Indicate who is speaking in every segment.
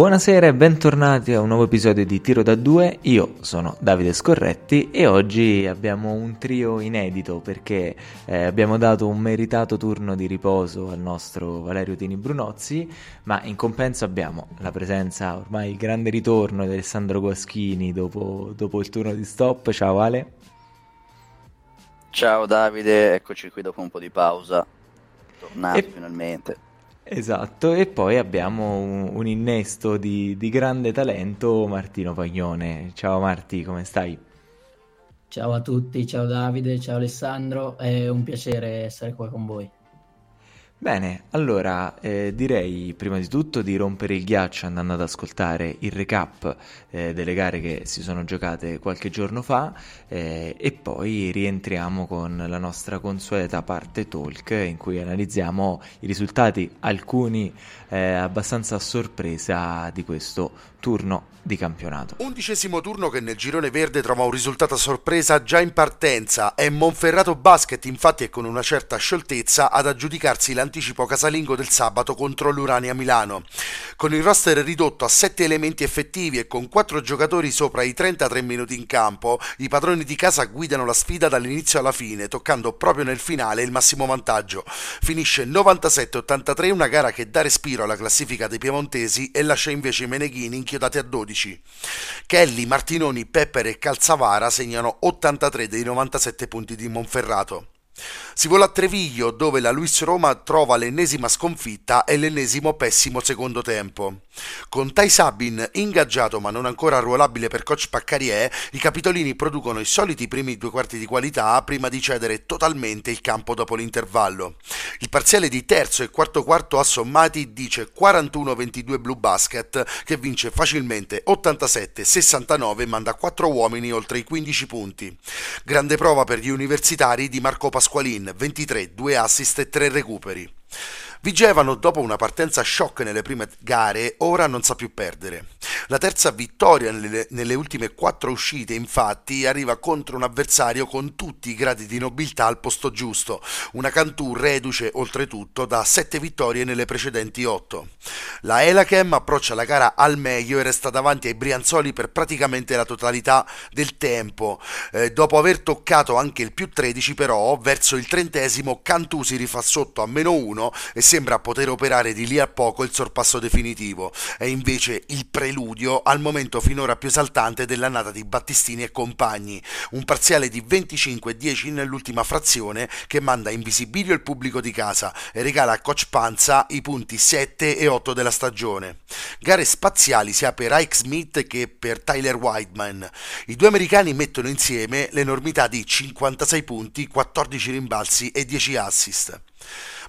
Speaker 1: Buonasera e bentornati a un nuovo episodio di Tiro da 2. Io sono Davide Scorretti e oggi abbiamo un trio inedito perché eh, abbiamo dato un meritato turno di riposo al nostro Valerio Tini Brunozzi, ma in compenso abbiamo la presenza, ormai il grande ritorno di Alessandro Guaschini dopo, dopo il turno di stop. Ciao Ale.
Speaker 2: Ciao Davide, eccoci qui dopo un po' di pausa, tornati e... finalmente.
Speaker 1: Esatto, e poi abbiamo un, un innesto di, di, grande talento, Martino Pagnone. Ciao Marti, come stai?
Speaker 3: Ciao a tutti, ciao Davide, ciao Alessandro, è un piacere essere qua con voi.
Speaker 1: Bene, allora eh, direi prima di tutto di rompere il ghiaccio andando ad ascoltare il recap eh, delle gare che si sono giocate qualche giorno fa eh, e poi rientriamo con la nostra consueta parte talk in cui analizziamo i risultati, alcuni eh, abbastanza sorpresa di questo turno di campionato.
Speaker 4: Undicesimo turno che nel girone verde trova un risultato a sorpresa già in partenza. È Monferrato Basket, infatti, è con una certa scioltezza ad aggiudicarsi l'anticipo casalingo del sabato contro l'Urania Milano. Con il roster ridotto a 7 elementi effettivi e con 4 giocatori sopra i 33 minuti in campo, i padroni di casa guidano la sfida dall'inizio alla fine, toccando proprio nel finale il massimo vantaggio. Finisce 97-83, una gara che dà respiro alla classifica dei piemontesi e lascia invece i Meneghini inchiodati a 12 12. Kelly, Martinoni, Pepper e Calzavara segnano 83 dei 97 punti di Monferrato. Si vola a Treviglio dove la Luis Roma trova l'ennesima sconfitta e l'ennesimo pessimo secondo tempo. Con Tai Sabin ingaggiato ma non ancora arruolabile per coach Paccarier, i capitolini producono i soliti primi due quarti di qualità prima di cedere totalmente il campo dopo l'intervallo. Il parziale di terzo e quarto quarto assommati dice 41-22 Blue Basket che vince facilmente 87-69 e manda 4 uomini oltre i 15 punti. Grande prova per gli universitari di Marco Pasqualin, 23, 2 assist e 3 recuperi. Vigevano, dopo una partenza shock nelle prime gare, ora non sa più perdere. La terza vittoria nelle, nelle, ultime quattro uscite, infatti, arriva contro un avversario con tutti i gradi di nobiltà al posto giusto, una Cantù reduce oltretutto da sette vittorie nelle precedenti otto. La Elachem approccia la gara al meglio e resta davanti ai Brianzoli per praticamente la totalità del tempo. Eh, dopo aver toccato anche il più 13, però, verso il trentesimo, Cantù si rifà sotto a meno uno e sembra poter operare di lì a poco il sorpasso definitivo. È invece il preludio al momento finora più esaltante dell'annata di Battistini e compagni, un parziale di 25-10 nell'ultima frazione che manda in visibilio il pubblico di casa e regala a Coach Panza i punti 7 e 8 della stagione. Gare spaziali sia per Ike Smith che per Tyler Whiteman. I due americani mettono insieme l'enormità di 56 punti, 14 rimbalzi e 10 assist.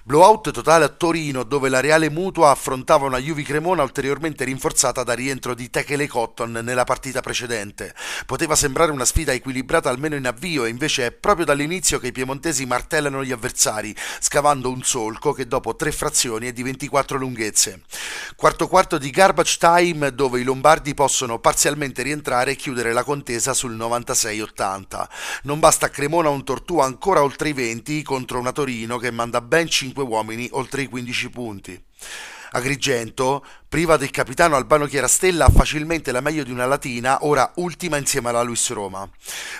Speaker 4: Blowout totale a Torino dove la Reale Mutua affrontava una Juve Cremona ulteriormente rinforzata da rientro di Tekele Cotton nella partita precedente. Poteva sembrare una sfida equilibrata almeno in avvio e invece è proprio dall'inizio che i piemontesi martellano gli avversari, scavando un solco che dopo tre frazioni è di 24 lunghezze. Quarto quarto di garbage time dove i lombardi possono parzialmente rientrare e chiudere la contesa sul 96-80. Non basta a Cremona un Tortù ancora oltre i 20 contro una Torino che manda ben 5 5 uomini oltre i 15 punti. Agrigento, priva del capitano Albano Chiarastella, facilmente la meglio di una latina, ora ultima insieme alla Luis Roma.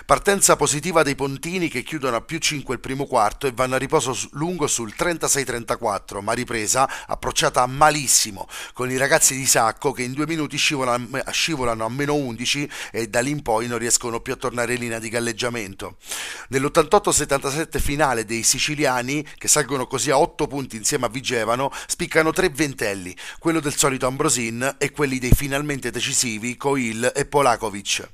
Speaker 4: Partenza positiva dei Pontini che chiudono a più 5 il primo quarto e vanno a riposo lungo sul 36-34, ma ripresa approcciata malissimo, con i ragazzi di Sacco che in due minuti scivolano, a meno 11 e da lì in poi non riescono più a tornare in linea di galleggiamento. Nell'88-77 finale dei siciliani, che salgono così a 8 punti insieme a Vigevano, spiccano 3 20 ventelli, quello del solito Ambrosin e quelli dei finalmente decisivi Coil e Polakovic.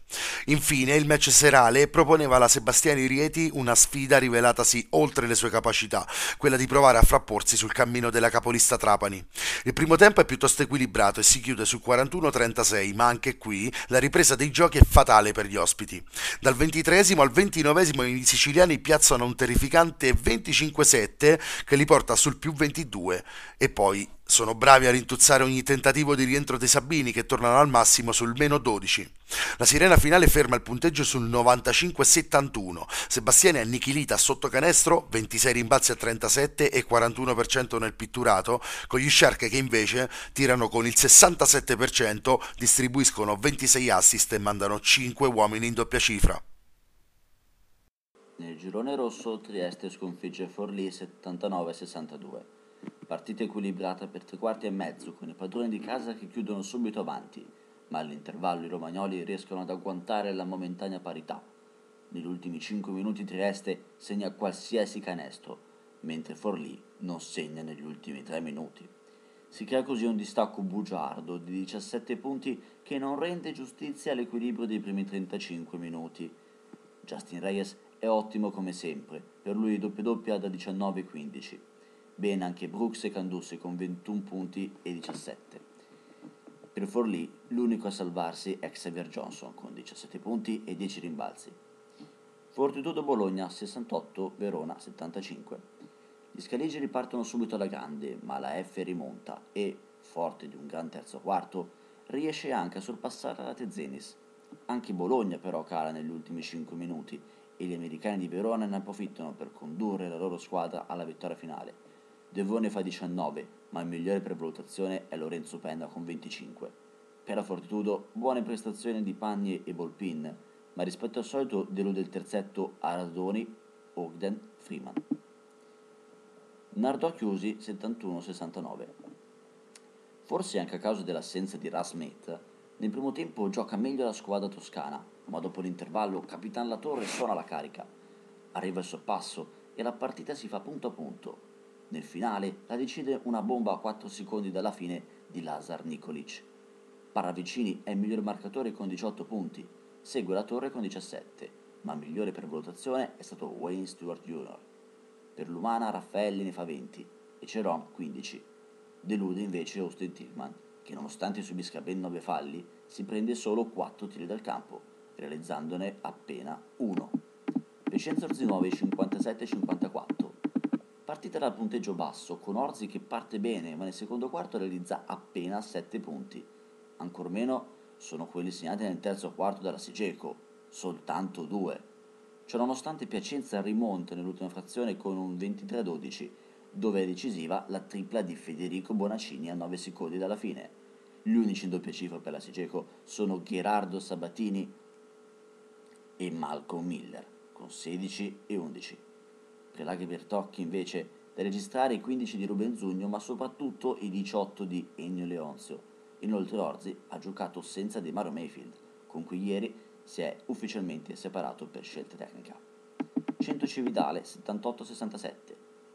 Speaker 4: Infine, il match serale proponeva alla Sebastiani Rieti una sfida rivelatasi oltre le sue capacità, quella di provare a frapporsi sul cammino della capolista Trapani. Il primo tempo è piuttosto equilibrato e si chiude su 41-36, ma anche qui la ripresa dei giochi è fatale per gli ospiti. Dal 23 al 29 i siciliani piazzano un terrificante 25-7 che li porta sul più 22 e poi sono bravi a rintuzzare ogni tentativo di rientro dei Sabini che tornano al massimo sul meno 12. La sirena finale ferma il punteggio sul 95-71. Sebastiani annichilita sotto canestro, 26 rimbalzi a 37 e 41% nel pitturato, con gli Shark che invece tirano con il 67%, distribuiscono 26 assist e mandano 5 uomini in doppia cifra.
Speaker 2: Nel girone rosso Trieste sconfigge Forlì 79-62. Partita equilibrata per tre quarti e mezzo, con i padroni di casa che chiudono subito avanti, ma all'intervallo i romagnoli riescono ad agguantare la momentanea parità. Negli ultimi cinque minuti Trieste segna qualsiasi canestro, mentre Forlì non segna negli ultimi tre minuti. Si crea così un distacco bugiardo di 17 punti che non rende giustizia all'equilibrio dei primi 35 minuti. Justin Reyes è ottimo come sempre, per lui doppia doppia da 19-15. Bene anche Brooks e Candusse con 21 punti e 17. Per Forlì l'unico a salvarsi è Xavier Johnson con 17 punti e 10 rimbalzi. Fortitudo Bologna 68, Verona 75. Gli scaligeri partono subito alla grande, ma la F rimonta e, forte di un gran terzo quarto, riesce anche a sorpassare la Tezenis. Anche Bologna però cala negli ultimi 5 minuti e gli americani di Verona ne approfittano per condurre la loro squadra alla vittoria finale Devone fa 19, ma il migliore per valutazione è Lorenzo Penna con 25. Per la Fortitudo, buone prestazioni di Pagni e Bolpin, ma rispetto al solito delude il terzetto Aradoni, Ogden, Freeman. Nardò chiusi 71-69. Forse anche a causa dell'assenza di Ras Smith, nel primo tempo gioca meglio la squadra toscana, ma dopo l'intervallo Capitan La Torre suona la carica. Arriva il sorpasso e la partita si fa punto a punto, nel finale la decide una bomba a 4 secondi dalla fine di Lazar Nikolic. Paravicini è il miglior marcatore con 18 punti, segue la torre con 17, ma migliore per valutazione è stato Wayne Stewart Jr. Per l'umana Raffaelli ne fa 20 e Ceron 15. Delude invece Austin Tillman, che nonostante subisca ben 9 falli, si prende solo 4 tiri dal campo, realizzandone appena 1. Vicenzo Orzinuovi 57-54 Partita dal punteggio basso, con Orzi che parte bene, ma nel secondo quarto realizza appena 7 punti. Ancor meno sono quelli segnati nel terzo quarto dalla Sigeco, soltanto 2. Ciononostante Piacenza rimonta nell'ultima frazione con un 23-12, dove è decisiva la tripla di Federico Bonaccini a 9 secondi dalla fine. Gli unici in doppia cifra per la Sigeco sono Gerardo Sabatini e Malcolm Miller, con 16 e 11 per Laghi Bertocchi invece da registrare i 15 di Ruben Zugno ma soprattutto i 18 di Ennio Leonzio. Inoltre Orzi ha giocato senza Di Mario Mayfield, con cui ieri si è ufficialmente separato per scelta tecnica. 100 Cividale 78-67,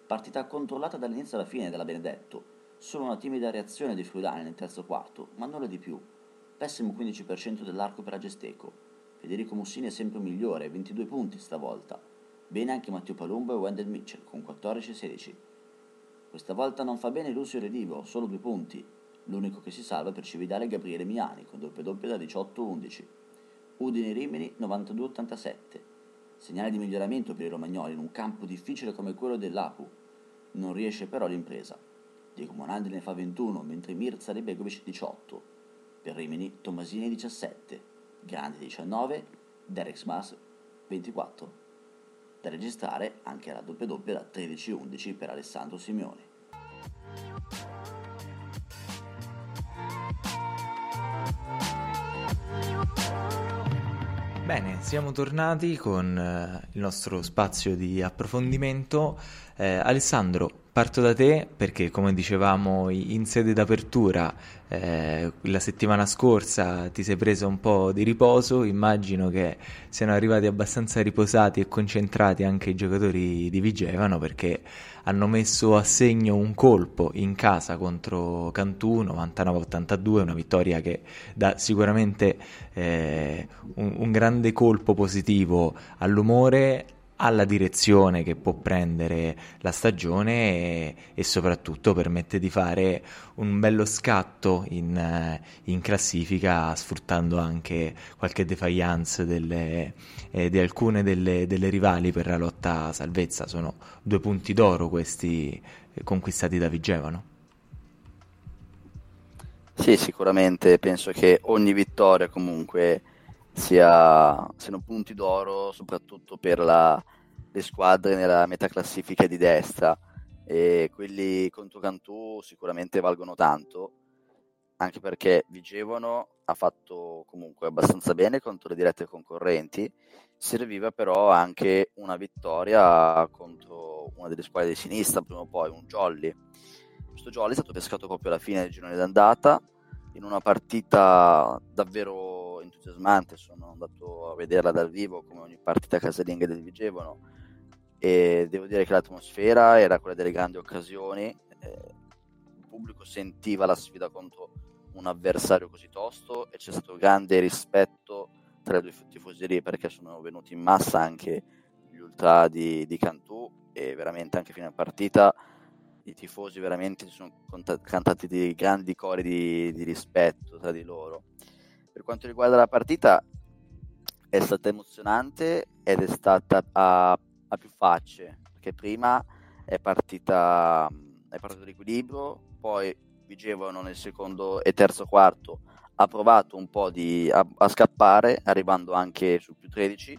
Speaker 2: partita controllata dall'inizio alla fine della Benedetto, solo una timida reazione dei Friulani nel terzo quarto, ma nulla di più. Pessimo 15% dell'arco per Agesteco. Federico Mussini è sempre migliore, 22 punti stavolta, Bene anche Matteo Palumbo e Wendell Mitchell con 14-16. Questa volta non fa bene Lucio Redivo, solo due punti. L'unico che si salva per Cividale è Gabriele Miani con doppia doppia da 18-11. Udine Rimini 92-87. Segnale di miglioramento per i romagnoli in un campo difficile come quello dell'Apu. Non riesce però l'impresa. Diego Monandi ne fa 21, mentre Mirza e Begovic 18. Per Rimini Tomasini 17, Grandi 19, Derek Smas 24 da registrare anche la doppia doppia da 13-11 per Alessandro Simeone.
Speaker 1: Bene, siamo tornati con eh, il nostro spazio di approfondimento. Eh, Alessandro, Parto da te perché, come dicevamo in sede d'apertura, eh, la settimana scorsa ti sei preso un po' di riposo, immagino che siano arrivati abbastanza riposati e concentrati anche i giocatori di Vigevano perché hanno messo a segno un colpo in casa contro Cantù 99-82, una vittoria che dà sicuramente eh, un, un grande colpo positivo all'umore alla direzione che può prendere la stagione e, e soprattutto permette di fare un bello scatto in, eh, in classifica sfruttando anche qualche defiance delle, eh, di alcune delle, delle, rivali per la lotta salvezza. Sono due punti d'oro questi eh, conquistati da Vigevano.
Speaker 5: Sì, sicuramente penso che ogni vittoria comunque sia, siano punti d'oro, soprattutto per la, le squadre nella metaclassifica di destra e quelli contro Cantù sicuramente valgono tanto, anche perché Vigevano ha fatto comunque abbastanza bene contro le dirette concorrenti, serviva però anche una vittoria contro una delle squadre di sinistra, prima o poi un Jolly. Questo Jolly è stato pescato proprio alla fine del girone d'andata, in una partita davvero entusiasmante, sono andato a vederla dal vivo come ogni partita casalinga del Vigevano e devo dire che l'atmosfera era quella delle grandi occasioni, eh, il pubblico sentiva la sfida contro un avversario così tosto e c'è stato grande rispetto tra le due tifoserie perché sono venuti in massa anche gli ultra di, di Cantù e veramente anche fino a partita i tifosi veramente si sono cantati dei grandi cori di, di rispetto tra di loro. Per quanto riguarda la partita è stata emozionante ed è stata a ha più facce, perché prima è partita è partito l'equilibrio, poi Vigevano nel secondo e terzo quarto ha provato un po' di, a, a, scappare, arrivando anche sul più 13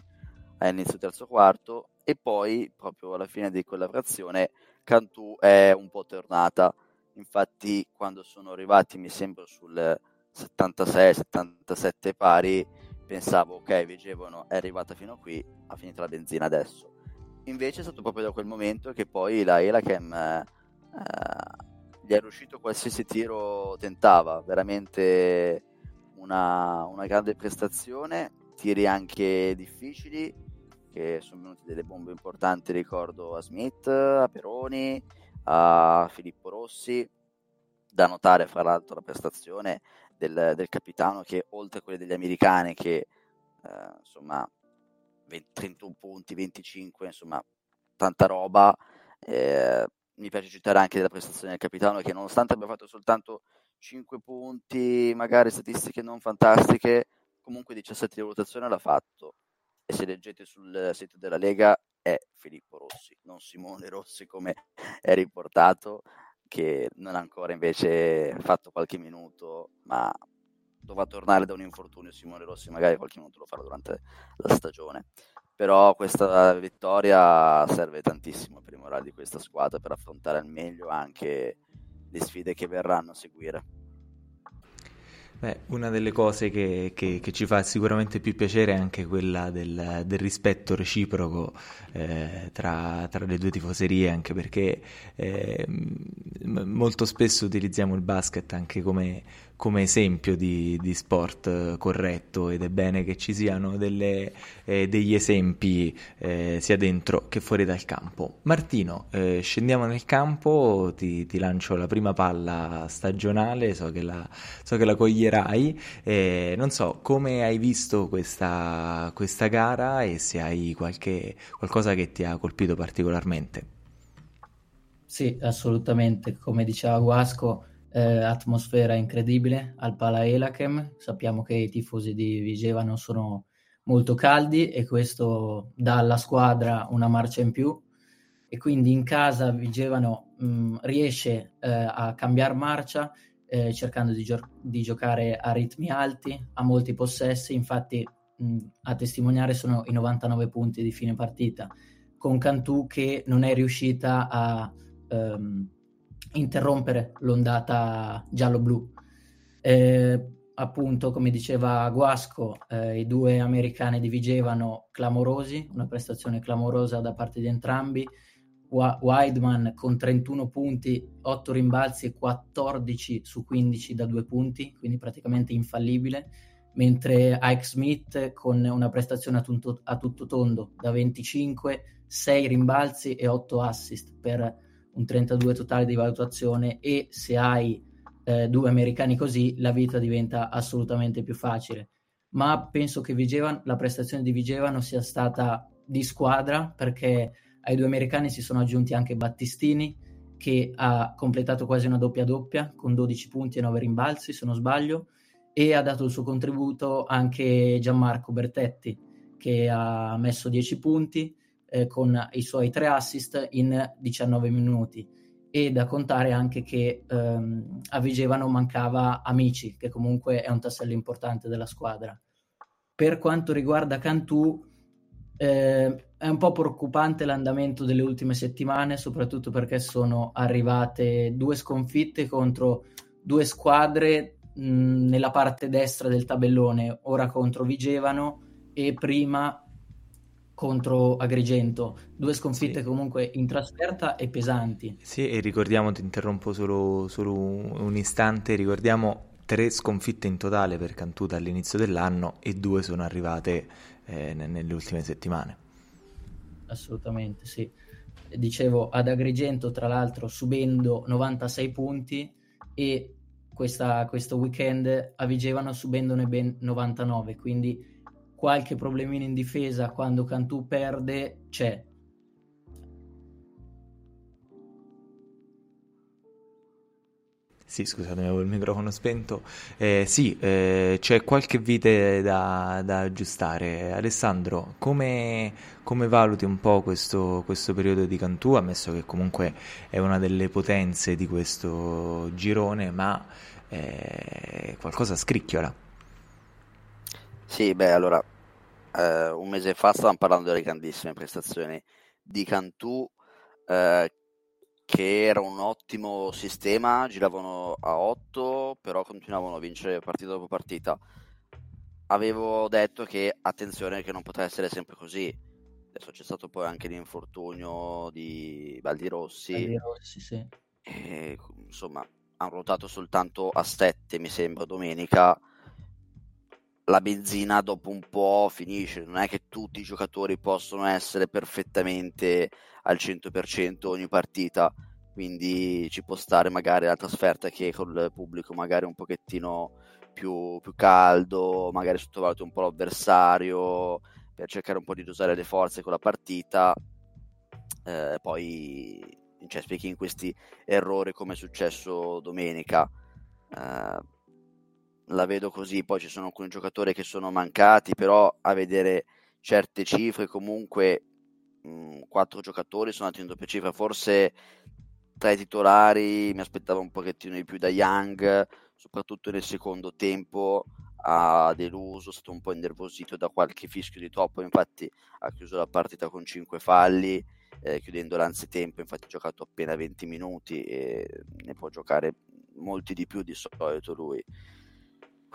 Speaker 5: all'inizio terzo quarto, e poi proprio alla fine di quella frazione Cantù è un po' tornata. Infatti, quando sono arrivati, mi sembra sul 76-77 pari, pensavo ok, Vigevano è arrivata fino a qui, ha finito la benzina adesso. Invece è stato proprio da quel momento che poi la Elachem eh, gli è riuscito qualsiasi tiro tentava, veramente una, una, grande prestazione, tiri anche difficili, che sono venuti delle bombe importanti, ricordo a Smith, a Peroni, a Filippo Rossi, da notare fra l'altro la prestazione del, del capitano che oltre a quelle degli americani che eh, insomma 20, 31 punti, 25, insomma, tanta roba. Eh, mi piace citare anche la prestazione del capitano che nonostante abbia fatto soltanto 5 punti, magari statistiche non fantastiche, comunque 17 di valutazione l'ha fatto. E se leggete sul sito della Lega è Filippo Rossi, non Simone Rossi come è riportato, che non ha ancora invece fatto qualche minuto, ma dovrà tornare da un infortunio Simone Rossi, magari qualche minuto lo farà durante la stagione. Però questa vittoria serve tantissimo per i morali di questa squadra per affrontare al meglio anche le sfide che verranno a seguire.
Speaker 1: Beh, una delle cose che, che, che, ci fa sicuramente più piacere è anche quella del, del rispetto reciproco eh, tra, tra, le due tifoserie, anche perché eh, molto spesso utilizziamo il basket anche come, come esempio di, di, sport corretto ed è bene che ci siano delle, eh, degli esempi eh, sia dentro che fuori dal campo. Martino, eh, scendiamo nel campo, ti, ti, lancio la prima palla stagionale, so che la, so che la coglierai, non so come hai visto questa, questa gara e se hai qualche, qualcosa che ti ha colpito particolarmente.
Speaker 3: Sì, assolutamente, come diceva Guasco eh, atmosfera incredibile al Pala Elachem. Sappiamo che i tifosi di Vigevano sono molto caldi e questo dà alla squadra una marcia in più e quindi in casa Vigevano mh, riesce eh, a cambiare marcia eh, cercando di, gio- di, giocare a ritmi alti, a molti possessi, infatti mh, a testimoniare sono i 99 punti di fine partita, con Cantù che non è riuscita a ehm, interrompere l'ondata giallo-blu. Eh, appunto, come diceva Guasco, eh, i due americani divigevano clamorosi, una prestazione clamorosa da parte di entrambi. Wa- Wideman con 31 punti, 8 rimbalzi e 14 su 15 da due punti, quindi praticamente infallibile, mentre Ike Smith con una prestazione a tutto, a tutto tondo da 25, 6 rimbalzi e 8 assist per un 32 totale di valutazione e se hai eh, due americani così la vita diventa assolutamente più facile. Ma penso che Vigevano, la prestazione di Vigevano sia stata di squadra perché ai due americani si sono aggiunti anche Battistini che ha completato quasi una doppia doppia con 12 punti e 9 rimbalzi se non sbaglio e ha dato il suo contributo anche Gianmarco Bertetti che ha messo 10 punti eh, con i suoi tre assist in 19 minuti e da contare anche che ehm, a Vigevano mancava Amici, che comunque è un tassello importante della squadra. Per quanto riguarda Cantù, eh, è un po' preoccupante l'andamento delle ultime settimane, soprattutto perché sono arrivate due sconfitte contro due squadre mh, nella parte destra del tabellone, ora contro Vigevano e prima contro Agrigento, due sconfitte sì. comunque in trasferta e pesanti.
Speaker 1: Sì, e ricordiamo, ti interrompo solo, solo un istante, ricordiamo tre sconfitte in totale per Cantù dall'inizio dell'anno e due sono arrivate eh, nelle ultime settimane.
Speaker 3: Assolutamente, sì. Dicevo, ad Agrigento tra l'altro subendo 96 punti e questa, questo weekend a Vigevano subendone ben 99, quindi qualche problemino in difesa quando Cantù perde c'è.
Speaker 1: Sì, scusatemi, avevo il microfono spento. Eh, sì, eh, c'è qualche vite da, da aggiustare. Alessandro, come, come, valuti un po' questo, questo periodo di Cantù, ammesso che comunque è una delle potenze di questo girone, ma eh, qualcosa scricchiola?
Speaker 5: Sì, beh, allora, eh, un mese fa stavamo parlando delle grandissime prestazioni di Cantù, eh, che era un ottimo sistema, giravano a 8, però continuavano a vincere partita dopo partita. Avevo detto che attenzione che non potrà essere sempre così. Adesso c'è stato poi anche l'infortunio di Baldi Rossi.
Speaker 3: Baldi Rossi, sì.
Speaker 5: E, insomma, hanno ruotato soltanto a 7, mi sembra, domenica la benzina dopo un po' finisce, non è che tutti i giocatori possono essere perfettamente al 100% ogni partita, quindi ci può stare magari la trasferta che col pubblico magari un pochettino più, più caldo, magari sottovaluti un po' l'avversario per cercare un po' di dosare le forze con la partita, eh, poi cioè, in questi errori come è successo domenica. Eh, la vedo così, poi ci sono alcuni giocatori che sono mancati, però a vedere certe cifre comunque mh, quattro giocatori sono andati in doppia cifra, forse tra i titolari mi aspettavo un pochettino di più da Young, soprattutto nel secondo tempo ha deluso, è stato un po' innervosito da qualche fischio di troppo, infatti ha chiuso la partita con 5 falli, eh, chiudendo l'anzitempo, infatti ha giocato appena 20 minuti e ne può giocare molti di più di solito lui.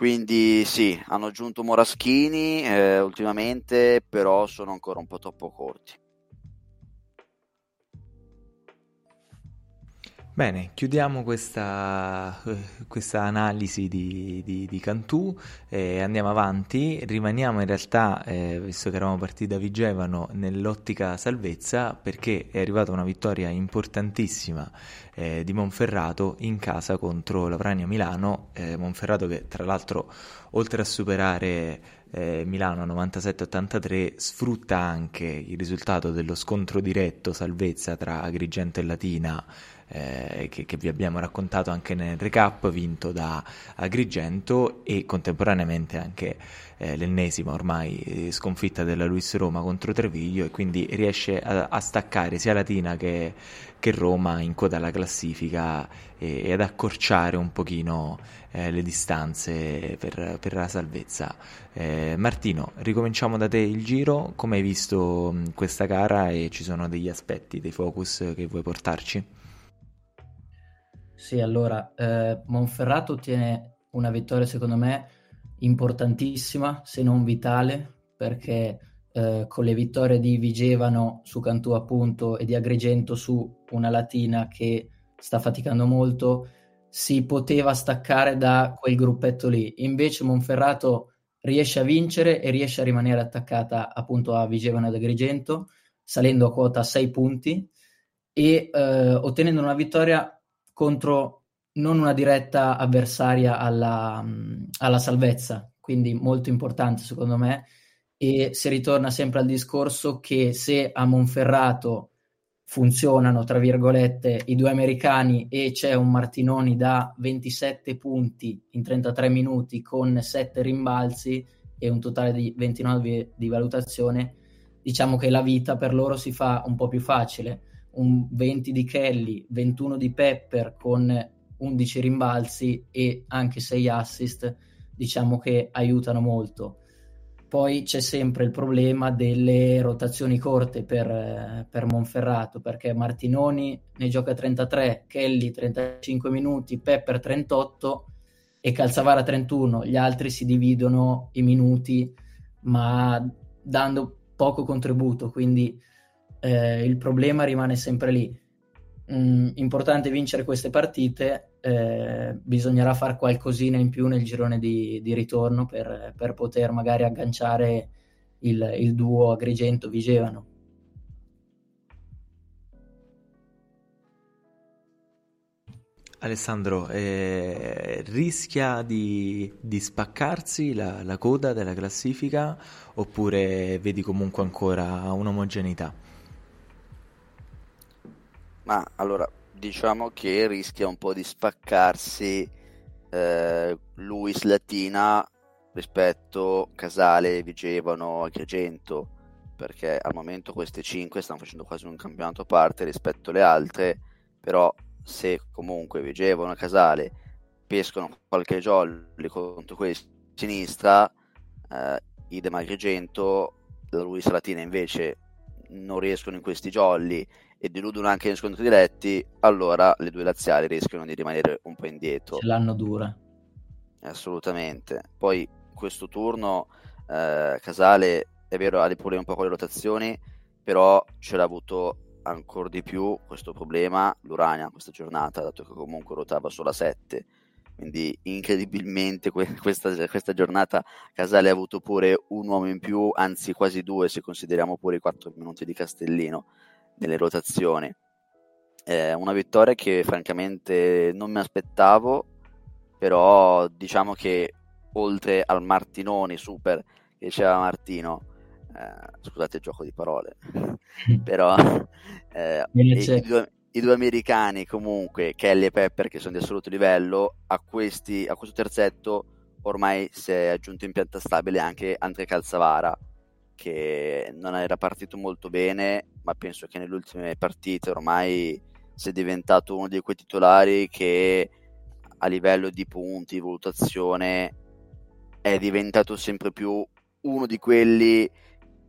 Speaker 5: Quindi sì, hanno aggiunto Moraschini eh, ultimamente, però sono ancora un po' troppo corti.
Speaker 1: Bene, chiudiamo questa, questa analisi di, di, di Cantù e andiamo avanti. Rimaniamo in realtà, eh, visto che eravamo partiti da Vigevano, nell'ottica salvezza perché è arrivata una vittoria importantissima eh, di Monferrato in casa contro l'Avrania Milano. Eh, Monferrato che tra l'altro oltre a superare eh, Milano 97-83 sfrutta anche il risultato dello scontro diretto salvezza tra Agrigento e Latina eh, che, che, vi abbiamo raccontato anche nel recap, vinto da Agrigento e contemporaneamente anche eh, l'ennesima ormai eh, sconfitta della Luis Roma contro Treviglio e quindi riesce a, a staccare sia Latina che, che, Roma in coda alla classifica e, e ad accorciare un pochino eh, le distanze per, per, la salvezza. Eh, Martino, ricominciamo da te il giro, come hai visto questa gara e ci sono degli aspetti, dei focus che vuoi portarci?
Speaker 3: Sì, allora, eh, Monferrato ottiene una vittoria secondo me importantissima, se non vitale, perché eh, con le vittorie di Vigevano su Cantù appunto e di Agrigento su una Latina che sta faticando molto, si poteva staccare da quel gruppetto lì. Invece Monferrato riesce a vincere e riesce a rimanere attaccata appunto a Vigevano ed Agrigento, salendo a quota 6 punti e eh, ottenendo una vittoria contro non una diretta avversaria alla, alla salvezza, quindi molto importante secondo me. E si ritorna sempre al discorso che se a Monferrato funzionano, tra virgolette, i due americani e c'è un Martinoni da 27 punti in 33 minuti con 7 rimbalzi e un totale di 29 di valutazione, diciamo che la vita per loro si fa un po' più facile un 20 di Kelly, 21 di Pepper con 11 rimbalzi e anche 6 assist, diciamo che aiutano molto. Poi c'è sempre il problema delle rotazioni corte per, per, Monferrato, perché Martinoni ne gioca 33, Kelly 35 minuti, Pepper 38 e Calzavara 31. Gli altri si dividono i minuti, ma dando poco contributo, quindi eh, il problema rimane sempre lì. Mm, importante vincere queste partite eh, bisognerà fare qualcosina in più nel girone di, di ritorno per, per, poter magari agganciare il, il duo Agrigento-Vigevano.
Speaker 1: Alessandro, eh, rischia di, di spaccarsi la, la, coda della classifica oppure vedi comunque ancora un'omogeneità?
Speaker 5: Ma allora, diciamo che rischia un po' di spaccarsi eh, Luis Latina rispetto Casale, Vigevano, Agrigento, perché al momento queste 5 stanno facendo quasi un campionato a parte rispetto alle altre, però se comunque Vigevano e Casale pescano qualche jolly contro di sinistra, eh, idem Agrigento, la Luis Latina invece non riescono in questi jolly e deludono anche in scontri diretti, allora le due laziali rischiano di rimanere un po' indietro.
Speaker 3: Ce l'hanno dura.
Speaker 5: Assolutamente. Poi questo turno eh, Casale è vero ha pure un po' con le rotazioni, però ce l'ha avuto ancora di più questo problema l'Urania questa giornata, dato che comunque ruotava solo a 7. Quindi incredibilmente que- questa, questa, giornata Casale ha avuto pure un uomo in più, anzi quasi due se consideriamo pure i 4 minuti di Castellino nelle rotazioni. Eh, una vittoria che francamente non mi aspettavo, però diciamo che oltre al Martinoni super che diceva Martino, eh, scusate il gioco di parole, però eh, i, due, i, due, americani comunque, Kelly e Pepper che sono di assoluto livello, a, questi, a questo terzetto ormai si è aggiunto in pianta stabile anche Andre Calzavara che non era partito molto bene, ma penso che nelle ultime partite ormai sia diventato uno di quei titolari che a livello di punti, valutazione, è diventato sempre più uno di quelli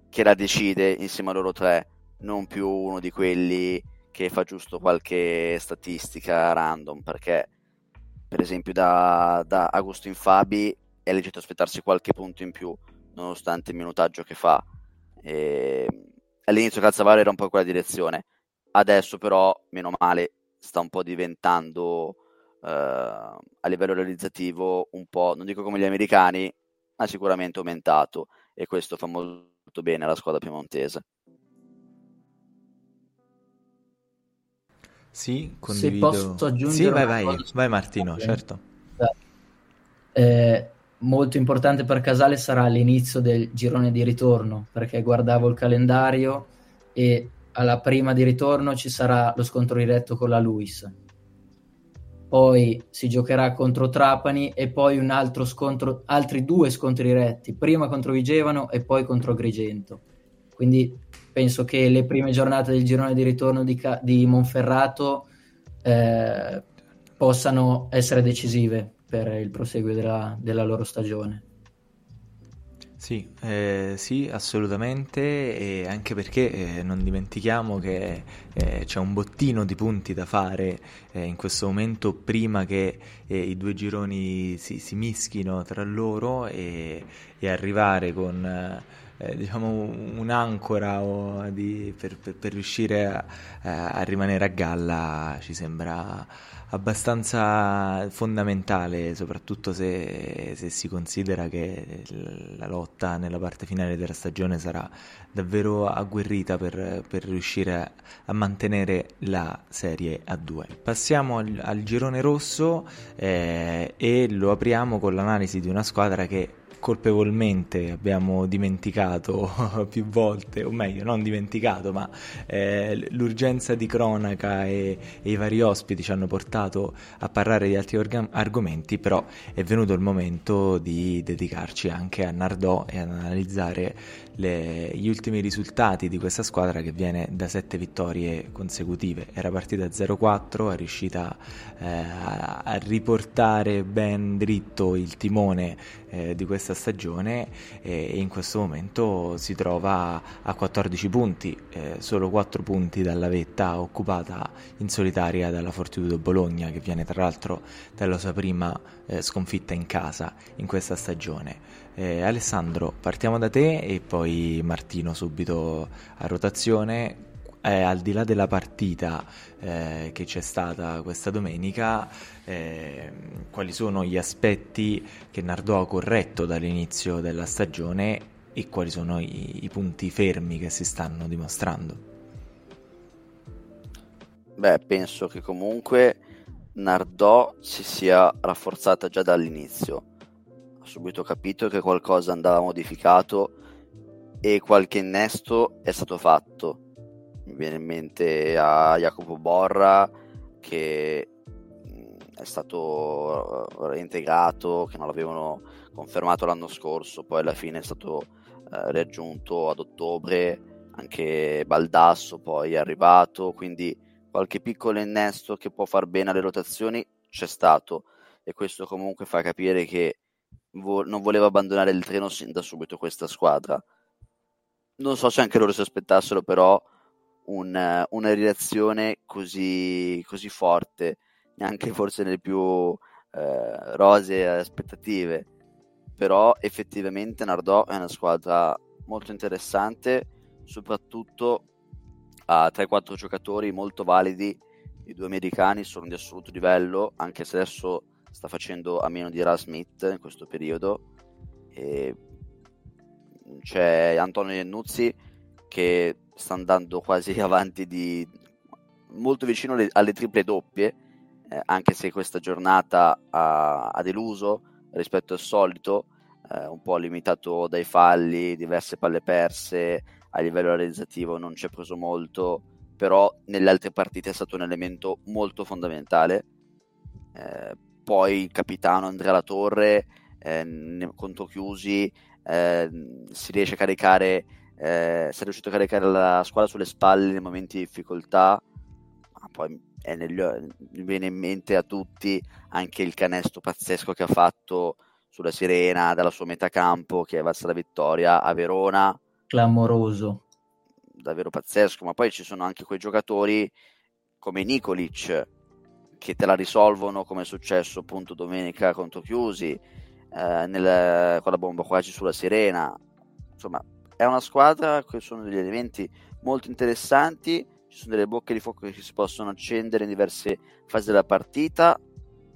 Speaker 5: che la decide insieme a loro tre, non più uno di quelli che fa giusto qualche statistica random, perché per esempio da, da Agustin Fabi è legittimo aspettarsi qualche punto in più, nonostante il minutaggio che fa. E all'inizio Calzavaro era un po' in quella direzione, adesso però, meno male, sta un po' diventando eh, a livello realizzativo un po', non dico come gli americani, ma sicuramente aumentato e questo fa molto bene alla squadra piemontese.
Speaker 1: Sì, condivido.
Speaker 3: Se posso aggiungere
Speaker 1: Sì, vai, vai, vai Martino, certo.
Speaker 3: Eh, molto importante per Casale sarà l'inizio del girone di ritorno, perché guardavo il calendario e alla prima di ritorno ci sarà lo scontro diretto con la Luis. Poi si giocherà contro Trapani e poi un altro scontro, altri due scontri diretti, prima contro Vigevano e poi contro Agrigento. Quindi penso che le prime giornate del girone di ritorno di, di Monferrato eh, possano essere decisive per il proseguo della, della loro stagione.
Speaker 1: Sì, eh, sì, assolutamente, e anche perché eh, non dimentichiamo che eh, c'è un bottino di punti da fare eh, in questo momento prima che eh, i due gironi si, si, mischino tra loro e, e arrivare con eh, diciamo un'ancora di, per, per, per, riuscire a, a rimanere a galla ci sembra abbastanza fondamentale, soprattutto se, se, si considera che la lotta nella parte finale della stagione sarà davvero agguerrita per, per riuscire a, mantenere la serie a due. Passiamo al, al girone rosso eh, e lo apriamo con l'analisi di una squadra che colpevolmente abbiamo dimenticato più volte, o meglio, non dimenticato, ma eh, l'urgenza di cronaca e, e, i vari ospiti ci hanno portato a parlare di altri orga- argomenti, però è venuto il momento di dedicarci anche a Nardò e ad analizzare le, gli ultimi risultati di questa squadra che viene da sette vittorie consecutive. Era partita 0-4, è riuscita eh, a riportare ben dritto il timone eh, di questa stagione e in questo momento si trova a 14 punti, eh, solo 4 punti dalla vetta occupata in solitaria dalla Fortitudo Bologna che viene tra l'altro dalla sua prima eh, sconfitta in casa in questa stagione. Eh, Alessandro, partiamo da te e poi Martino subito a rotazione. Eh, al di là della partita eh, che c'è stata questa domenica, eh, quali sono gli aspetti che Nardò ha corretto dall'inizio della stagione e quali sono i, i punti fermi che si stanno dimostrando?
Speaker 5: Beh, penso che comunque Nardò si sia rafforzata già dall'inizio ho subito capito che qualcosa andava modificato e qualche innesto è stato fatto. Mi viene in mente a Jacopo Borra che mm, è stato reintegrato, che non l'avevano confermato l'anno scorso, poi alla fine è stato eh, riaggiunto ad ottobre, anche Baldasso poi è arrivato, quindi qualche piccolo innesto che può far bene alle rotazioni c'è stato e questo comunque fa capire che vo- non voleva abbandonare il treno sin da subito questa squadra. Non so se anche loro si aspettassero però un, una reazione così, così, forte, neanche forse nelle più eh, rosee aspettative. Però effettivamente Nardò è una squadra molto interessante, soprattutto ha 3-4 giocatori molto validi. I due americani sono di assoluto livello, anche se adesso sta facendo a meno di Ra Smith in questo periodo. E c'è Antonio Iannuzzi che sta andando quasi avanti di molto vicino alle, alle triple doppie, eh, anche se questa giornata ha, ha deluso rispetto al solito, eh, un po' limitato dai falli, diverse palle perse, a livello realizzativo non ci è preso molto, però nelle altre partite è stato un elemento molto fondamentale. Eh, poi il capitano Andrea Latorre eh, conto chiusi eh, si riesce a caricare eh, si è riuscito a caricare la squadra sulle spalle nei momenti di difficoltà ma poi negli, viene in mente a tutti anche il canestro pazzesco che ha fatto sulla Sirena dalla sua metà campo che è valsa la vittoria a Verona.
Speaker 3: Clamoroso.
Speaker 5: Davvero pazzesco ma poi ci sono anche quei giocatori come Nikolic che te la risolvono come è successo appunto domenica contro Chiusi eh, nel, con la bomba quasi sulla Sirena. Insomma è una squadra che sono degli elementi molto interessanti ci sono delle bocche di fuoco che si possono accendere in diverse fasi della partita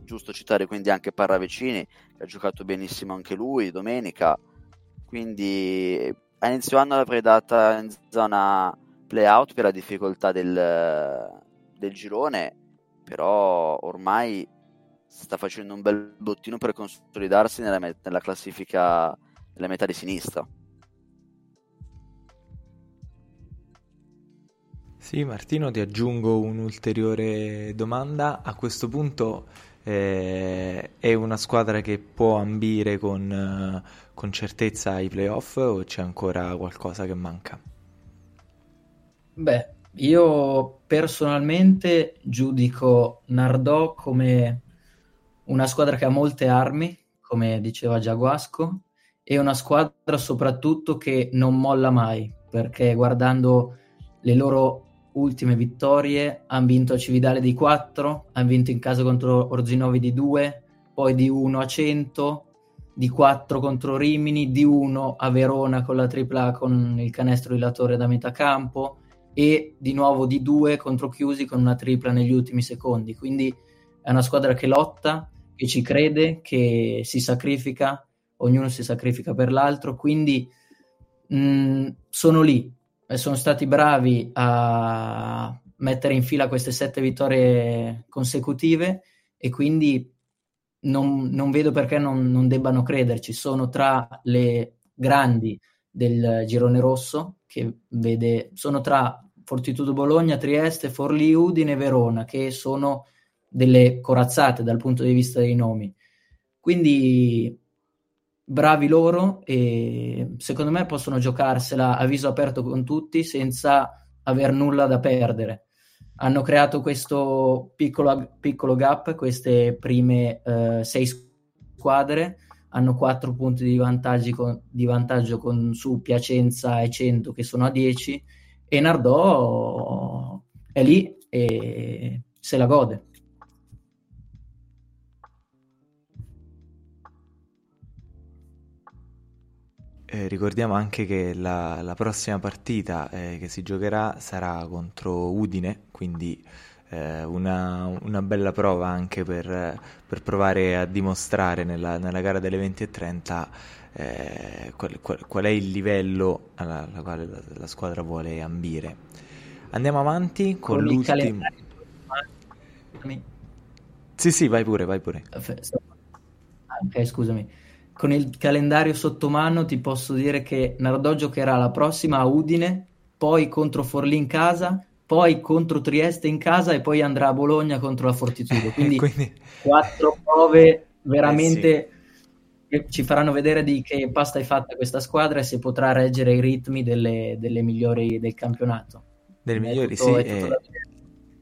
Speaker 5: giusto citare quindi anche Parravecini che ha giocato benissimo anche lui domenica quindi a inizio anno l'avrei data in zona playout per la difficoltà del, del girone però ormai sta facendo un bel bottino per consolidarsi nella, nella classifica nella metà di sinistra.
Speaker 1: Sì, Martino, ti aggiungo un'ulteriore domanda. A questo punto eh, è una squadra che può ambire con, eh, con certezza ai playoff o c'è ancora qualcosa che manca?
Speaker 3: Beh, io personalmente giudico Nardò come una squadra che ha molte armi, come diceva Giaguasco, e una squadra soprattutto che non molla mai, perché guardando le loro ultime vittorie hanno vinto a Cividale di 4, hanno vinto in casa contro Orzinovi di 2, poi di 1 a 100, di 4 contro Rimini, di 1 a Verona con la tripla con il canestro di Latore da metà campo, e di nuovo di due contro Chiusi con una tripla negli ultimi secondi. Quindi è una squadra che lotta, che ci crede, che si sacrifica, ognuno si sacrifica per l'altro. Quindi mh, mm, sono lì, sono stati bravi a mettere in fila queste sette vittorie consecutive e quindi non, non vedo perché non, non, debbano crederci. Sono tra le grandi del girone rosso, che vede, sono tra Fortitudo Bologna, Trieste, Forlì, Udine e Verona, che sono delle corazzate dal punto di vista dei nomi. Quindi bravi loro e secondo me possono giocarsela a viso aperto con tutti senza aver nulla da perdere hanno creato questo piccolo, piccolo gap, queste prime eh, sei squadre hanno quattro punti di, con, di, vantaggio con su Piacenza e Cento che sono a 10 e Nardò è lì e se la gode.
Speaker 1: Eh, ricordiamo anche che la, la prossima partita eh, che si giocherà sarà contro Udine, quindi eh, una, una, bella prova anche per, per provare a dimostrare nella, nella, gara delle 20 e 30 eh, qual, qual, qual, è il livello alla, alla quale la, la, squadra vuole ambire. Andiamo avanti con, con l'ultimo. Sì, sì, vai pure, vai pure.
Speaker 3: Ok, scusami con il calendario sotto mano ti posso dire che Nardò giocherà la prossima a Udine, poi contro Forlì in casa, poi contro Trieste in casa e poi andrà a Bologna contro la Fortitudo. Quindi, Quindi... quattro prove veramente eh sì. che ci faranno vedere di che pasta è fatta questa squadra e se potrà reggere i ritmi delle, delle migliori del campionato.
Speaker 1: Delle migliori, tutto, sì. È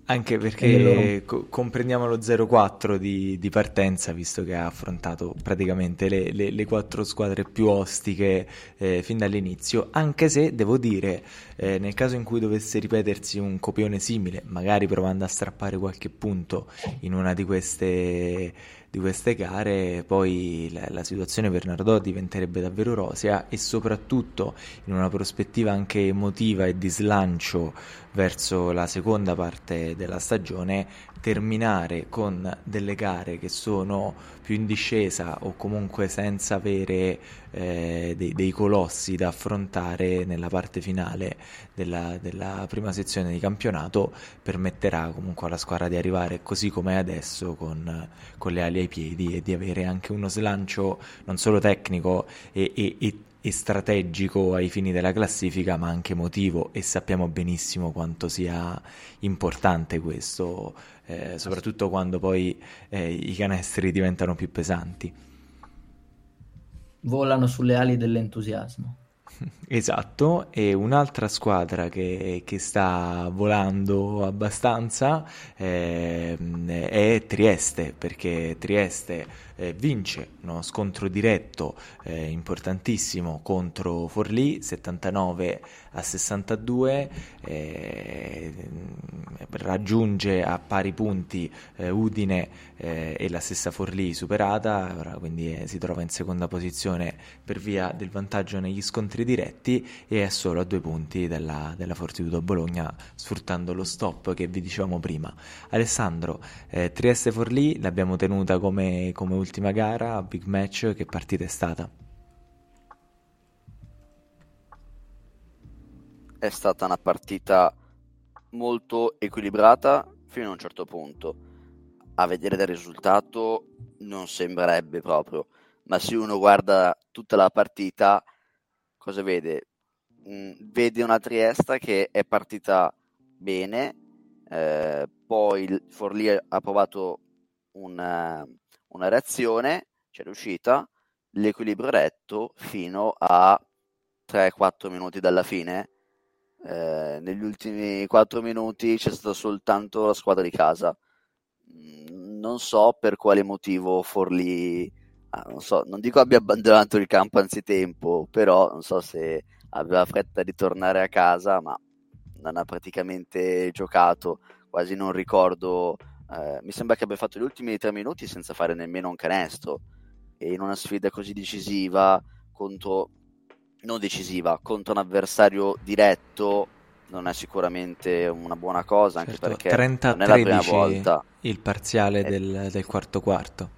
Speaker 1: anche perché co- comprendiamo lo 0-4 di, di, partenza, visto che ha affrontato praticamente le, le, le quattro squadre più ostiche eh, fin dall'inizio, anche se devo dire, eh, nel caso in cui dovesse ripetersi un copione simile, magari provando a strappare qualche punto in una di queste di queste gare, poi la, la situazione per Nardò diventerebbe davvero rosea e soprattutto in una prospettiva anche emotiva e di slancio verso la seconda parte della stagione, terminare con delle gare che sono più in discesa o comunque senza avere eh, dei, dei, colossi da affrontare nella parte finale della, della, prima sezione di campionato permetterà comunque alla squadra di arrivare così come è adesso con, con le ali ai piedi e di avere anche uno slancio non solo tecnico e, e, e e strategico ai fini della classifica, ma anche emotivo e sappiamo benissimo quanto sia importante questo, eh, soprattutto quando poi eh, i canestri diventano più pesanti.
Speaker 3: Volano sulle ali dell'entusiasmo.
Speaker 1: Esatto, e un'altra squadra che, che sta volando abbastanza eh, è Trieste, perché Trieste eh, vince uno scontro diretto eh, importantissimo contro Forlì, 79 a 62, eh, raggiunge a pari punti eh, Udine eh, e la stessa Forlì superata, quindi si trova in seconda posizione per via del vantaggio negli scontri diretti e è solo a due punti della, della Fortitudo Bologna sfruttando lo stop che vi dicevamo prima. Alessandro, eh, Trieste-Forlì l'abbiamo tenuta come, come ultima gara, big match, che partita è stata?
Speaker 5: È stata una partita molto equilibrata fino a un certo punto. A vedere dal risultato non sembrerebbe proprio, ma se uno guarda tutta la partita, cosa vede? Mm, vede una Triesta che è partita bene, eh, poi Forlì ha provato un, una reazione, c'è riuscita, l'equilibrio retto fino a 3-4 minuti dalla fine. Eh, negli ultimi 4 minuti c'è stata soltanto la squadra di casa. Mm, non so per quale motivo Forlì, non, so, non dico abbia abbandonato il campo anzitempo, però non so se aveva fretta di tornare a casa, ma non ha praticamente giocato, quasi non ricordo eh, mi sembra che abbia fatto gli ultimi tre minuti senza fare nemmeno un canestro. E in una sfida così decisiva contro non decisiva contro un avversario diretto non è sicuramente una buona cosa anche certo, perché 30 non è la prima volta.
Speaker 1: il parziale è... del, del, quarto quarto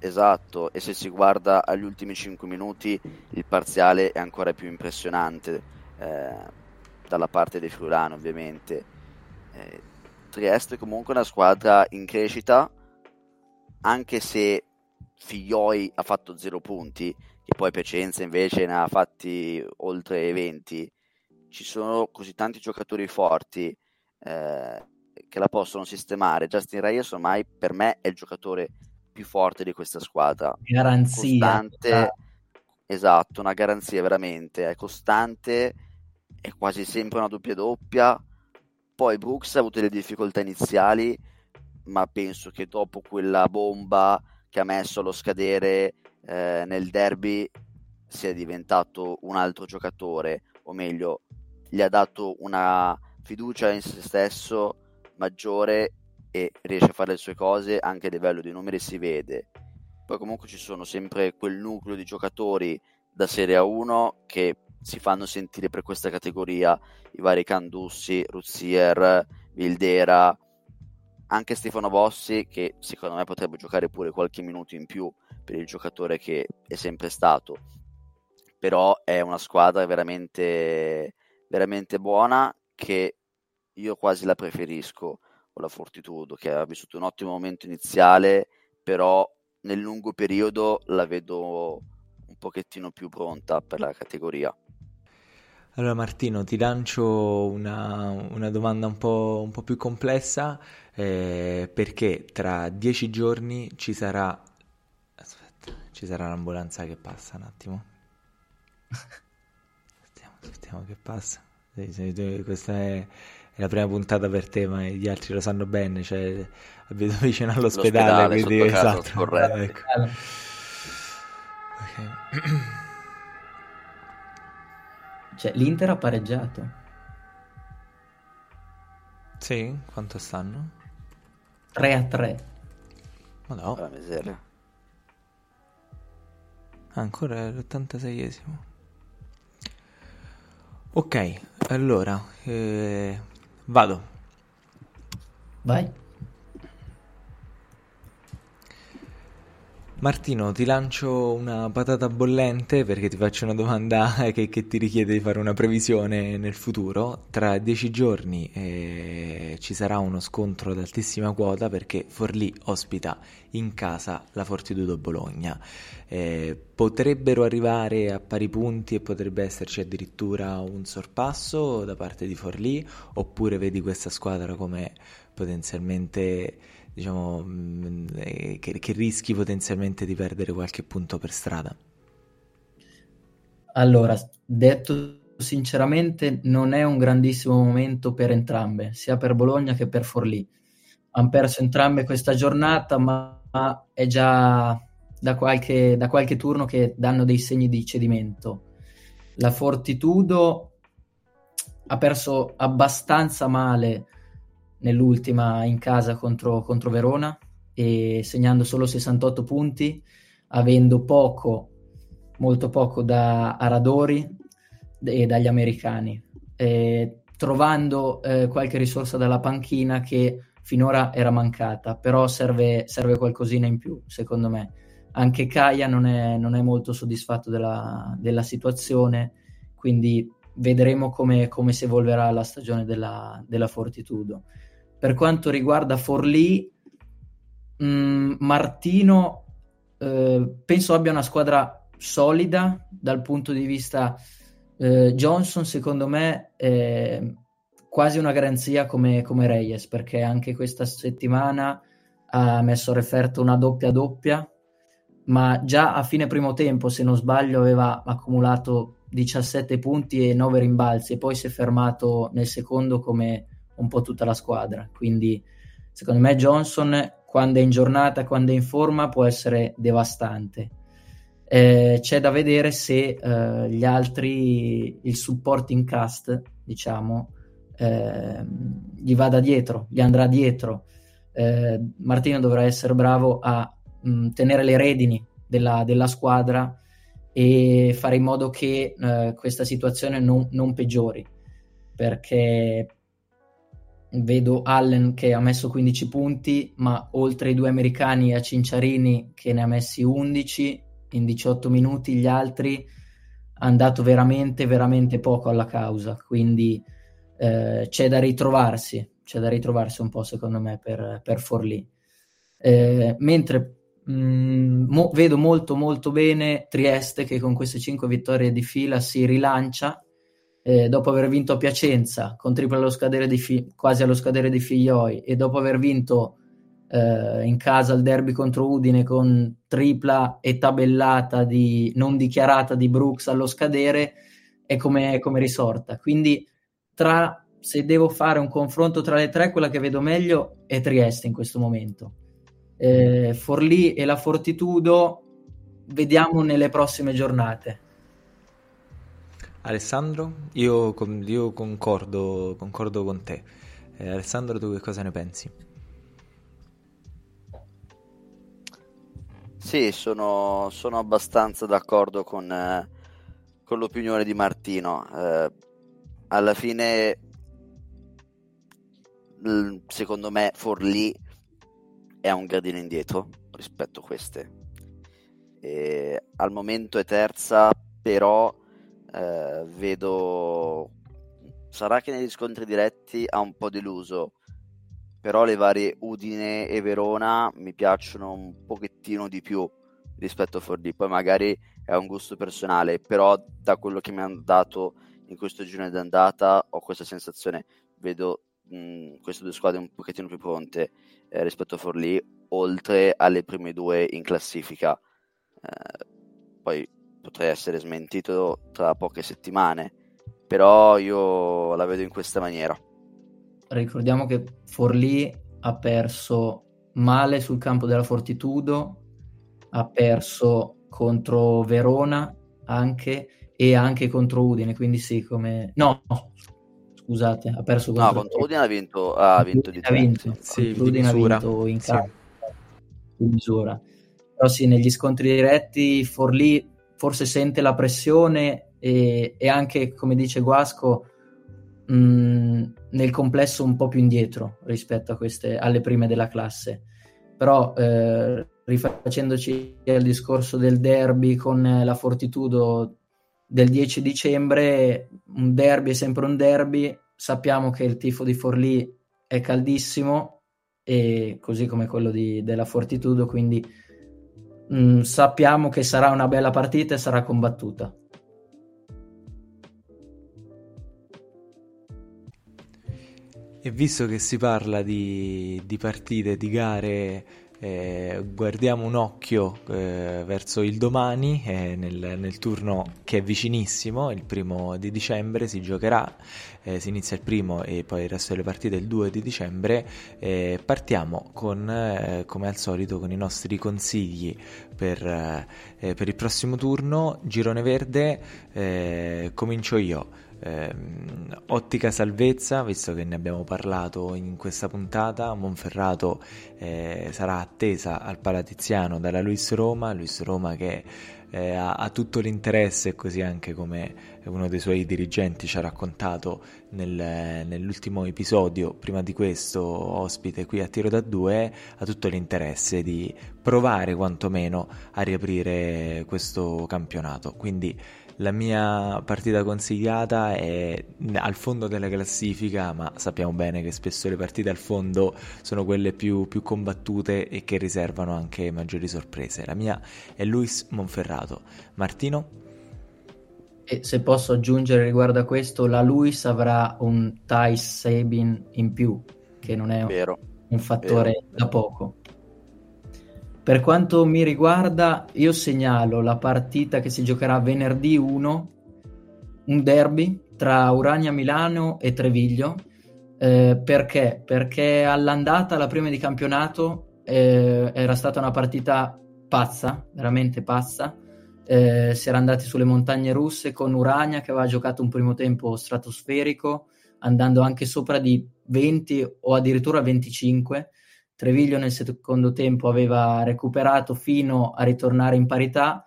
Speaker 5: esatto e se si guarda agli ultimi 5 minuti il parziale è ancora più impressionante eh, dalla parte dei Friulani ovviamente eh, Trieste è comunque una squadra in crescita, anche se Figlioi ha fatto 0 punti, che poi Piacenza invece ne ha fatti oltre 20, ci sono così tanti giocatori forti eh, che la possono sistemare. Justin Reyes ormai per me è il giocatore più forte di questa squadra.
Speaker 3: Garanzia.
Speaker 5: Costante, esatto, una garanzia veramente. È costante, è quasi sempre una doppia doppia. Poi Brooks ha avuto le difficoltà iniziali, ma penso che dopo quella bomba che ha messo allo scadere eh, nel derby sia diventato un altro giocatore, o meglio, gli ha dato una fiducia in se stesso maggiore e riesce a fare le sue cose anche a livello di numeri si vede. Poi comunque ci sono sempre quel nucleo di giocatori da Serie A1 che si fanno sentire per questa categoria, i vari Candussi, Ruzier, Vildera, anche Stefano Bossi che secondo me potrebbe giocare pure qualche minuto in più per il giocatore che è sempre stato. Però è una squadra veramente, veramente buona che io quasi la preferisco con la Fortitudo, che ha vissuto un ottimo momento iniziale, però nel lungo periodo la vedo un pochettino più pronta per la categoria.
Speaker 1: Allora Martino, ti lancio una, una domanda un po', un po', più complessa eh, perché tra dieci giorni ci sarà... Aspetta, ci sarà l'ambulanza che passa un attimo. Aspettiamo, aspettiamo che passa. Questa è è la prima puntata per te, ma gli altri lo sanno bene, cioè abito vicino all'ospedale,
Speaker 5: quindi esatto. Corretto. Ecco.
Speaker 3: Okay. Cioè, l'Inter ha pareggiato.
Speaker 1: Sì, quanto stanno?
Speaker 3: 3 a 3.
Speaker 5: Ma no. La miseria.
Speaker 1: Ancora l'86esimo. Ok, allora, eh, Vado.
Speaker 3: Vai.
Speaker 1: Martino, ti lancio una patata bollente perché ti faccio una domanda che, che ti richiede di fare una previsione nel futuro. Tra dieci giorni eh, ci sarà uno scontro ad altissima quota perché Forlì ospita in casa la Fortitudo Bologna. Eh, potrebbero arrivare a pari punti e potrebbe esserci addirittura un sorpasso da parte di Forlì oppure vedi questa squadra come potenzialmente diciamo mm, eh, che, che rischi potenzialmente di perdere qualche punto per strada?
Speaker 3: Allora, detto sinceramente, non è un grandissimo momento per entrambe, sia per Bologna che per Forlì. Hanno perso entrambe questa giornata, ma è già da qualche, da qualche turno che danno dei segni di cedimento. La Fortitudo ha perso abbastanza male nell'ultima in casa contro, contro Verona segnando solo 68 punti, avendo poco, molto poco da Aradori e dagli americani, e trovando eh, qualche risorsa dalla panchina che finora era mancata, però serve, serve qualcosina in più, secondo me. Anche Kaya non è, non è molto soddisfatto della, della, situazione, quindi vedremo come, come si evolverà la stagione della, della Fortitudo. Per quanto riguarda Forlì, mh, mm, Martino eh, penso abbia una squadra solida dal punto di vista eh, Johnson, secondo me, è quasi una garanzia come, come Reyes, perché anche questa settimana ha messo referto una doppia doppia ma già a fine primo tempo, se non sbaglio, aveva accumulato 17 punti e 9 rimbalzi e poi si è fermato nel secondo come un po' tutta la squadra. Quindi secondo me Johnson quando è in giornata, quando è in forma può essere devastante. Eh, c'è da vedere se eh, gli altri, il supporting cast, diciamo, eh, gli vada dietro, gli andrà dietro. Eh, Martino dovrà essere bravo a mh, tenere le redini della, della, squadra e fare in modo che eh, questa situazione non, non, peggiori perché vedo Allen che ha messo 15 punti ma oltre i due americani a Cinciarini che ne ha messi 11 in 18 minuti gli altri hanno dato veramente veramente poco alla causa. Quindi eh, c'è da ritrovarsi c'è da ritrovarsi un po' secondo me per, per Forlì. Eh, mentre Mm, mo- vedo molto molto bene Trieste che con queste cinque vittorie di fila si rilancia eh, dopo aver vinto a Piacenza con tripla allo scadere di fi- quasi allo scadere di Figlioi e dopo aver vinto eh, in casa il derby contro Udine con tripla e tabellata di, non dichiarata di Brooks allo scadere è come, come risorta quindi tra se devo fare un confronto tra le tre quella che vedo meglio è Trieste in questo momento eh, Forlì e la Fortitudo vediamo nelle prossime giornate.
Speaker 1: Alessandro, io, io concordo, concordo, con te. Eh, Alessandro, tu che cosa ne pensi?
Speaker 5: Sì, sono, sono abbastanza d'accordo con, eh, con, l'opinione di Martino. Eh, alla fine, secondo me, Forlì è un gradino indietro rispetto a queste. E al momento è terza, però eh, vedo... Sarà che negli scontri diretti ha un po' deluso, però le varie Udine e Verona mi piacciono un pochettino di più rispetto a Forlì. Poi magari è un gusto personale, però da quello che mi hanno dato in questo girone d'andata ho questa sensazione, vedo mh, queste due squadre un pochettino più pronte eh, rispetto a Forlì, oltre alle prime due in classifica. Eh, poi potrei essere smentito tra poche settimane, però io la vedo in questa maniera.
Speaker 3: Ricordiamo che Forlì ha perso male sul campo della Fortitudo, ha perso contro Verona anche e anche contro Udine, quindi sì, come... No, scusate, ha perso
Speaker 5: contro... No, contro Udine ha vinto, ha vinto di
Speaker 3: ha vinto, sì, di Udine ha vinto in casa sì. in misura. Però sì, negli scontri diretti Forlì forse sente la pressione e, e anche, come dice Guasco, mh, mm, nel complesso un po' più indietro rispetto queste, alle prime della classe. Però eh, rifacendoci al discorso del derby con la Fortitudo del 10 dicembre, un derby è sempre un derby, sappiamo che il tifo di Forlì è caldissimo, e così come quello di, della Fortitudo, quindi mh, mm, sappiamo che sarà una bella partita e sarà combattuta.
Speaker 1: E visto che si parla di, di partite, di gare eh, guardiamo un occhio eh, verso il domani, eh, nel, nel, turno che è vicinissimo, il primo di dicembre si giocherà, eh, si inizia il primo e poi il resto delle partite il 2 di dicembre. Eh, partiamo con, eh, come al solito con i nostri consigli per, per il prossimo turno, girone verde, comincio io. Eh, ottica salvezza, visto che ne abbiamo parlato in questa puntata, Monferrato eh, sarà attesa al Palatiziano dalla Luis Roma, Luis Roma che eh, ha, ha, tutto l'interesse, così anche come uno dei suoi dirigenti ci ha raccontato nel, nell'ultimo episodio, prima di questo ospite qui a Tiro da Due, ha tutto l'interesse di provare quantomeno a riaprire questo campionato. Quindi la mia partita consigliata è al fondo della classifica, ma sappiamo bene che spesso le partite al fondo sono quelle più, più combattute e che riservano anche maggiori sorprese. La mia è Luis Monferrato. Martino?
Speaker 3: E se posso aggiungere riguardo a questo, la Luis avrà un Thais Sabin in più, che non è Vero. un fattore Vero. da poco. Per quanto mi riguarda, io segnalo la partita che si giocherà venerdì 1, un derby tra Urania Milano e Treviglio. Eh, perché? Perché all'andata, la prima di campionato, eh, era stata una partita pazza, veramente pazza. Eh, si era andati sulle montagne russe con Urania che aveva giocato un primo tempo stratosferico, andando anche sopra di 20 o addirittura 25 Treviglio nel secondo tempo aveva recuperato fino a ritornare in parità,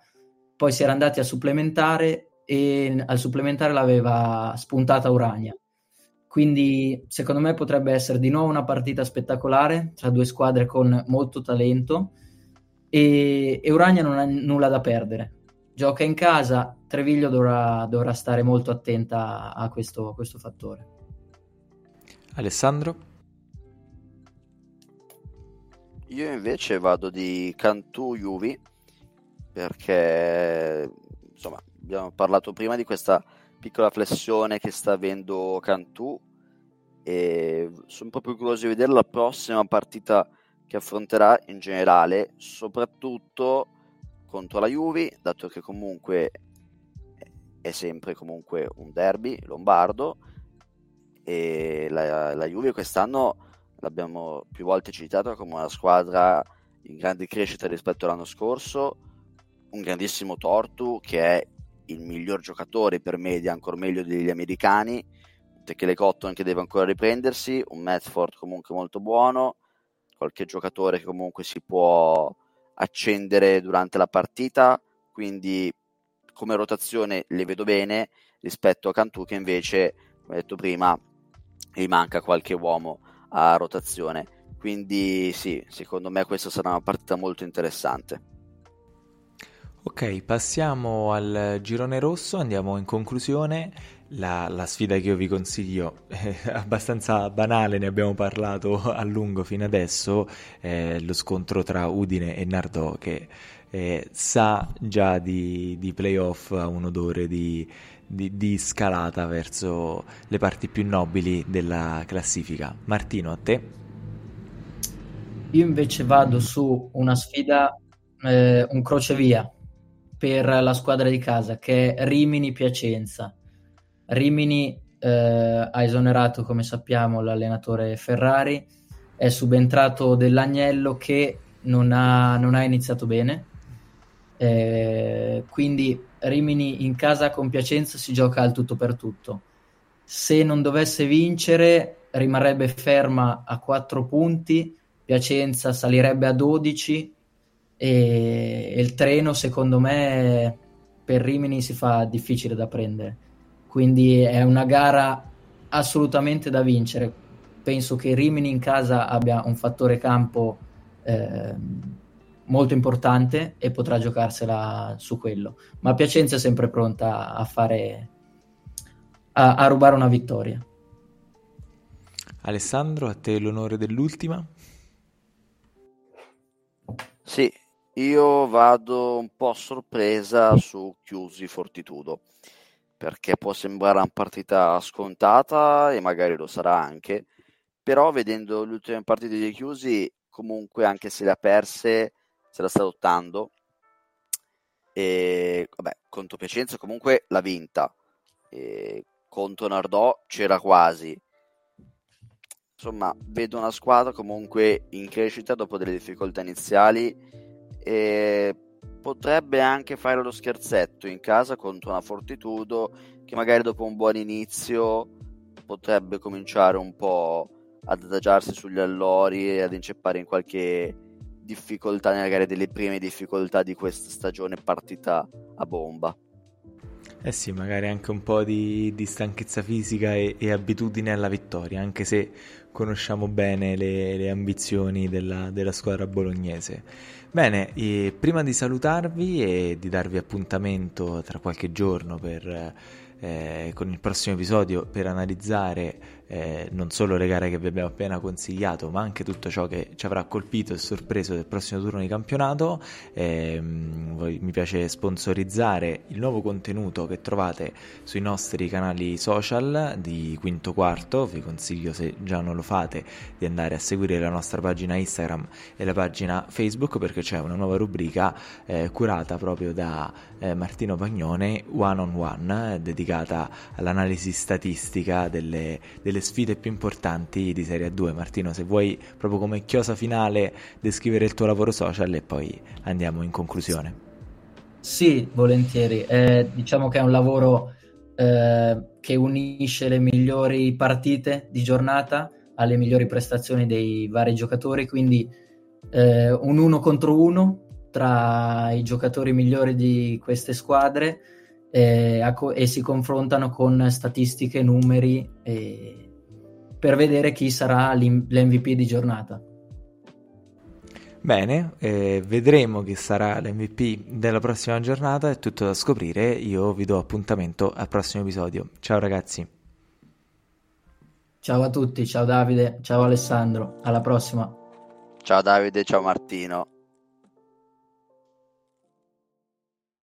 Speaker 3: poi si era andati a supplementare e al supplementare l'aveva spuntata Urania. Quindi secondo me potrebbe essere di nuovo una partita spettacolare tra due squadre con molto talento e, e Urania non ha nulla da perdere. Gioca in casa, Treviglio dovrà, dovrà stare molto attenta a questo, a questo fattore.
Speaker 1: Alessandro?
Speaker 5: Io invece vado di Cantù Juvi perché insomma abbiamo parlato prima di questa piccola flessione che sta avendo Cantù e sono proprio curioso di vedere la prossima partita che affronterà in generale, soprattutto contro la Juve, dato che comunque è sempre comunque un derby lombardo e la, la Juve quest'anno l'abbiamo più volte citata come una squadra in grande crescita rispetto all'anno scorso, un grandissimo Tortu che è il miglior giocatore per media, ancora meglio degli americani, Techele Cotton che deve ancora riprendersi, un Medford comunque molto buono, qualche giocatore che comunque si può accendere durante la partita, quindi come rotazione le vedo bene rispetto a Cantù che invece, come detto prima, gli manca qualche uomo a rotazione. Quindi sì, secondo me questa sarà una partita molto interessante.
Speaker 1: Ok, passiamo al girone rosso, andiamo in conclusione. La, la sfida che io vi consiglio è abbastanza banale, ne abbiamo parlato a lungo fino adesso, è lo scontro tra Udine e Nardò che eh, sa già di, di playoff a un odore di, di, di, scalata verso le parti più nobili della classifica. Martino, a te?
Speaker 3: Io invece vado su una sfida, eh, un crocevia per la squadra di casa che è Rimini Piacenza. Rimini eh, ha esonerato, come sappiamo, l'allenatore Ferrari, è subentrato dell'Agnello che non ha, non ha iniziato bene. Eh, quindi Rimini in casa con Piacenza si gioca al tutto per tutto. Se non dovesse vincere, rimarrebbe ferma a 4 punti, Piacenza salirebbe a 12 e, il treno secondo me per Rimini si fa difficile da prendere quindi è una gara assolutamente da vincere penso che Rimini in casa abbia un fattore campo eh, molto importante e potrà giocarsela su quello ma Piacenza è sempre pronta a fare a, a rubare una vittoria
Speaker 1: Alessandro, a te l'onore dell'ultima.
Speaker 5: Sì, io vado un po' a sorpresa su Chiusi Fortitudo, perché può sembrare una partita scontata e magari lo sarà anche, però vedendo le ultime partite di Chiusi, comunque anche se le ha perse, se la sta lottando. E vabbè, contro Piacenza comunque l'ha vinta. E contro Nardò c'era quasi. Insomma, vedo una squadra comunque in crescita dopo delle difficoltà iniziali e potrebbe anche fare lo scherzetto in casa contro una Fortitudo che magari dopo un buon inizio potrebbe cominciare un po' ad adagiarsi sugli allori e ad inceppare in qualche difficoltà, magari delle prime difficoltà di questa stagione partita a bomba.
Speaker 1: Eh sì, magari anche un po' di, di stanchezza fisica e, e, abitudine alla vittoria, anche se conosciamo bene le, le ambizioni della, della, squadra bolognese. Bene, prima di salutarvi e di darvi appuntamento tra qualche giorno per eh, con il prossimo episodio per analizzare eh, non solo le gare che vi abbiamo appena consigliato, ma anche tutto ciò che ci avrà colpito e sorpreso del prossimo turno di campionato. Eh, mi piace sponsorizzare il nuovo contenuto che trovate sui nostri canali social di Quinto Quarto. Vi consiglio, se già non lo fate, di andare a seguire la nostra pagina Instagram e la pagina Facebook perché c'è una nuova rubrica eh, curata proprio da eh, Martino Pagnone, One on One, dedicata all'analisi statistica delle, delle sfide più importanti di Serie 2. Martino, se vuoi proprio come chiosa finale descrivere il tuo lavoro social e poi andiamo in conclusione.
Speaker 3: Sì, volentieri. Eh, diciamo che è un lavoro eh, che unisce le migliori partite di giornata alle migliori prestazioni dei vari giocatori, quindi eh, un uno contro uno tra i giocatori migliori di queste squadre eh, e si confrontano con statistiche, numeri eh, per vedere chi sarà l'MVP di giornata.
Speaker 1: Bene, eh, vedremo chi sarà l'MVP della prossima giornata, è tutto da scoprire, io vi do appuntamento al prossimo episodio. Ciao ragazzi.
Speaker 3: Ciao a tutti, ciao Davide, ciao Alessandro, alla prossima.
Speaker 5: Ciao Davide, ciao Martino.